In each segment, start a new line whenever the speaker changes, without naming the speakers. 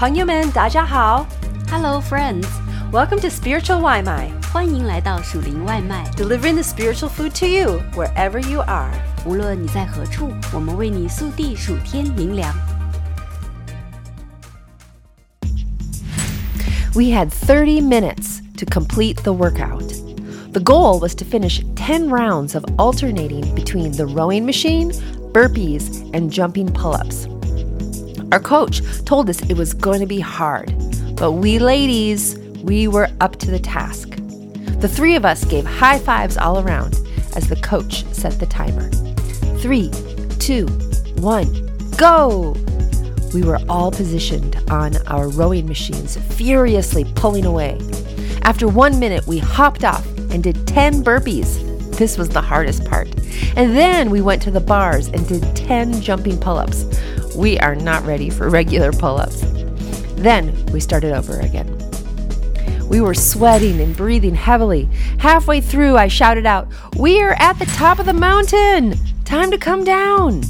朋友们，大家好。
Hello, friends！
Welcome to Spiritual 外卖
欢迎来到属灵外卖。
delivering the spiritual food to you wherever you are.
无论你在何处，我们为你速递数天灵粮。
We had 30 minutes to complete the workout. The goal was to finish 10 rounds of alternating between the rowing machine, burpees, and jumping pull ups. Our coach told us it was going to be hard, but we ladies, we were up to the task. The three of us gave high fives all around as the coach set the timer. Three, two, one, go! We were all positioned on our rowing machines, furiously pulling away. After one minute, we hopped off and did 10 burpees. This was the hardest part. And then we went to the bars and did 10 jumping pull ups. We are not ready for regular pull ups. Then we started over again. We were sweating and breathing heavily. Halfway through, I shouted out, We are at the top of the mountain! Time to come down!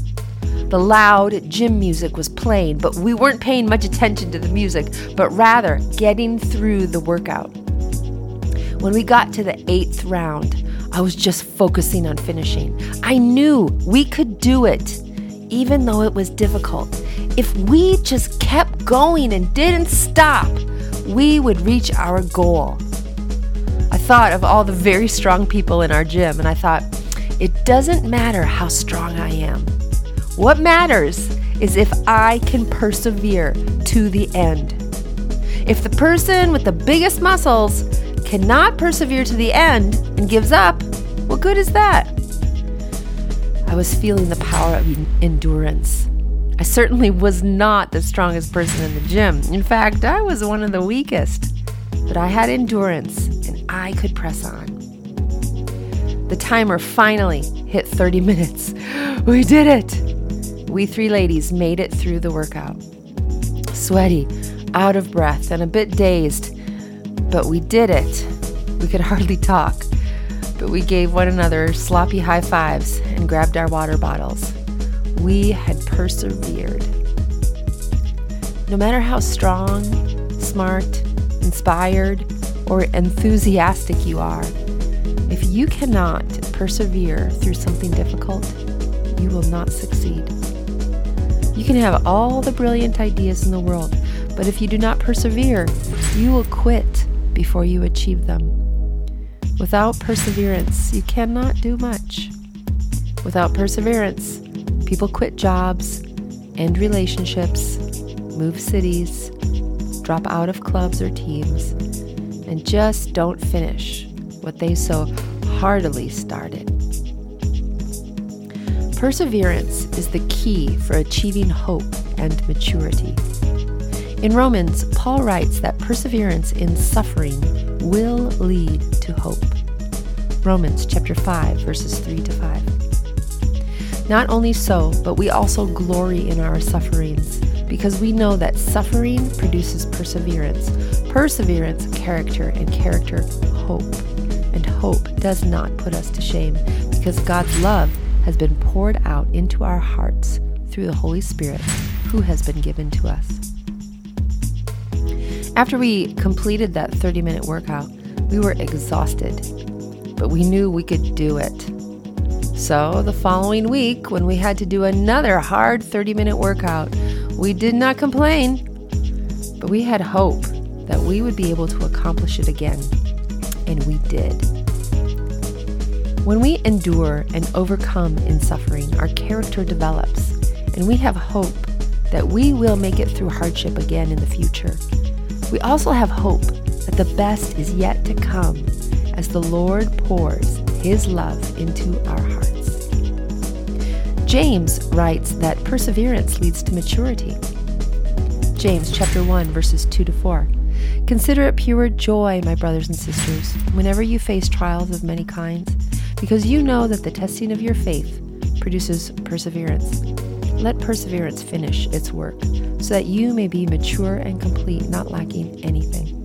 The loud gym music was playing, but we weren't paying much attention to the music, but rather getting through the workout. When we got to the eighth round, I was just focusing on finishing. I knew we could do it, even though it was difficult. If we just kept going and didn't stop, we would reach our goal. I thought of all the very strong people in our gym, and I thought, it doesn't matter how strong I am. What matters is if I can persevere to the end. If the person with the biggest muscles cannot persevere to the end and gives up, what good is that? I was feeling the power of endurance. I certainly was not the strongest person in the gym. In fact, I was one of the weakest. But I had endurance and I could press on. The timer finally hit 30 minutes. We did it! We three ladies made it through the workout. Sweaty, out of breath, and a bit dazed, but we did it. We could hardly talk, but we gave one another sloppy high fives and grabbed our water bottles. We had persevered. No matter how strong, smart, inspired, or enthusiastic you are, if you cannot persevere through something difficult, you will not succeed. You can have all the brilliant ideas in the world, but if you do not persevere, you will quit before you achieve them. Without perseverance, you cannot do much. Without perseverance, people quit jobs, end relationships, move cities, drop out of clubs or teams, and just don't finish what they so heartily started. Perseverance is the key for achieving hope and maturity. In Romans, Paul writes that perseverance in suffering will lead to hope. Romans chapter 5 verses 3 to 5. Not only so, but we also glory in our sufferings because we know that suffering produces perseverance, perseverance character and character hope. And hope does not put us to shame because God's love has been poured out into our hearts through the Holy Spirit who has been given to us. After we completed that 30 minute workout, we were exhausted, but we knew we could do it. So the following week, when we had to do another hard 30 minute workout, we did not complain, but we had hope that we would be able to accomplish it again. And we did. When we endure and overcome in suffering, our character develops, and we have hope that we will make it through hardship again in the future. We also have hope that the best is yet to come as the Lord pours His love into our hearts. James writes that perseverance leads to maturity. James chapter 1 verses 2 to 4. Consider it pure joy, my brothers and sisters, whenever you face trials of many kinds, because you know that the testing of your faith produces perseverance. Let perseverance finish its work, so that you may be mature and complete, not lacking anything.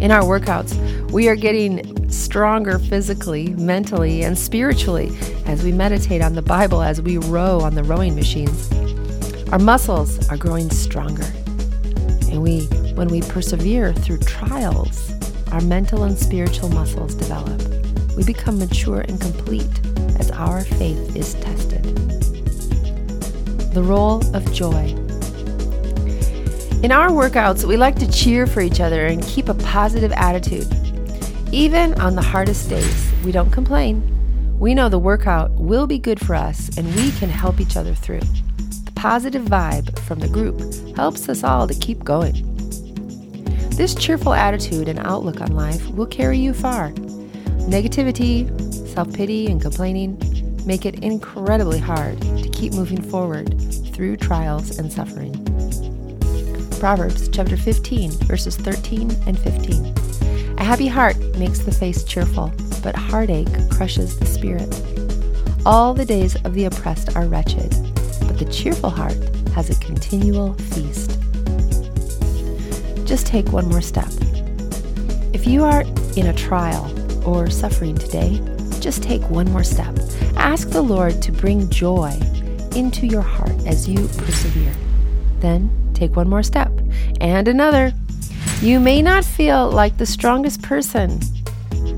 In our workouts, we are getting stronger physically, mentally, and spiritually as we meditate on the Bible as we row on the rowing machines. Our muscles are growing stronger. And we, when we persevere through trials, our mental and spiritual muscles develop. We become mature and complete as our faith is tested. The role of joy. In our workouts, we like to cheer for each other and keep a positive attitude. Even on the hardest days, we don't complain. We know the workout will be good for us and we can help each other through. The positive vibe from the group helps us all to keep going. This cheerful attitude and outlook on life will carry you far. Negativity, self pity, and complaining make it incredibly hard to keep moving forward through trials and suffering. Proverbs chapter 15, verses 13 and 15. A happy heart makes the face cheerful, but heartache crushes the spirit. All the days of the oppressed are wretched, but the cheerful heart has a continual feast. Just take one more step. If you are in a trial or suffering today, just take one more step. Ask the Lord to bring joy into your heart as you persevere. Then take one more step and another you may not feel like the strongest person,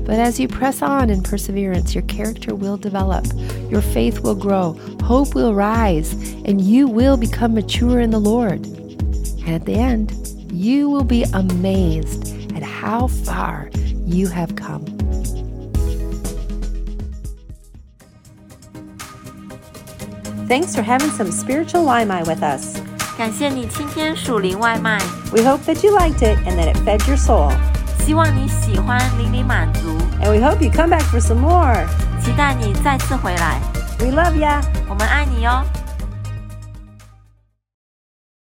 but as you press on in perseverance, your character will develop, your faith will grow, hope will rise, and you will become mature in the Lord. And at the end, you will be amazed at how far you have come.
Thanks for having some spiritual Limai with us.
感谢你今天属灵外卖。
We hope that you liked it and that it fed your soul.
希望你喜欢，淋漓满足。
And we hope you come back for some more.
期待你再次回来。
We love ya.
我们爱你哟。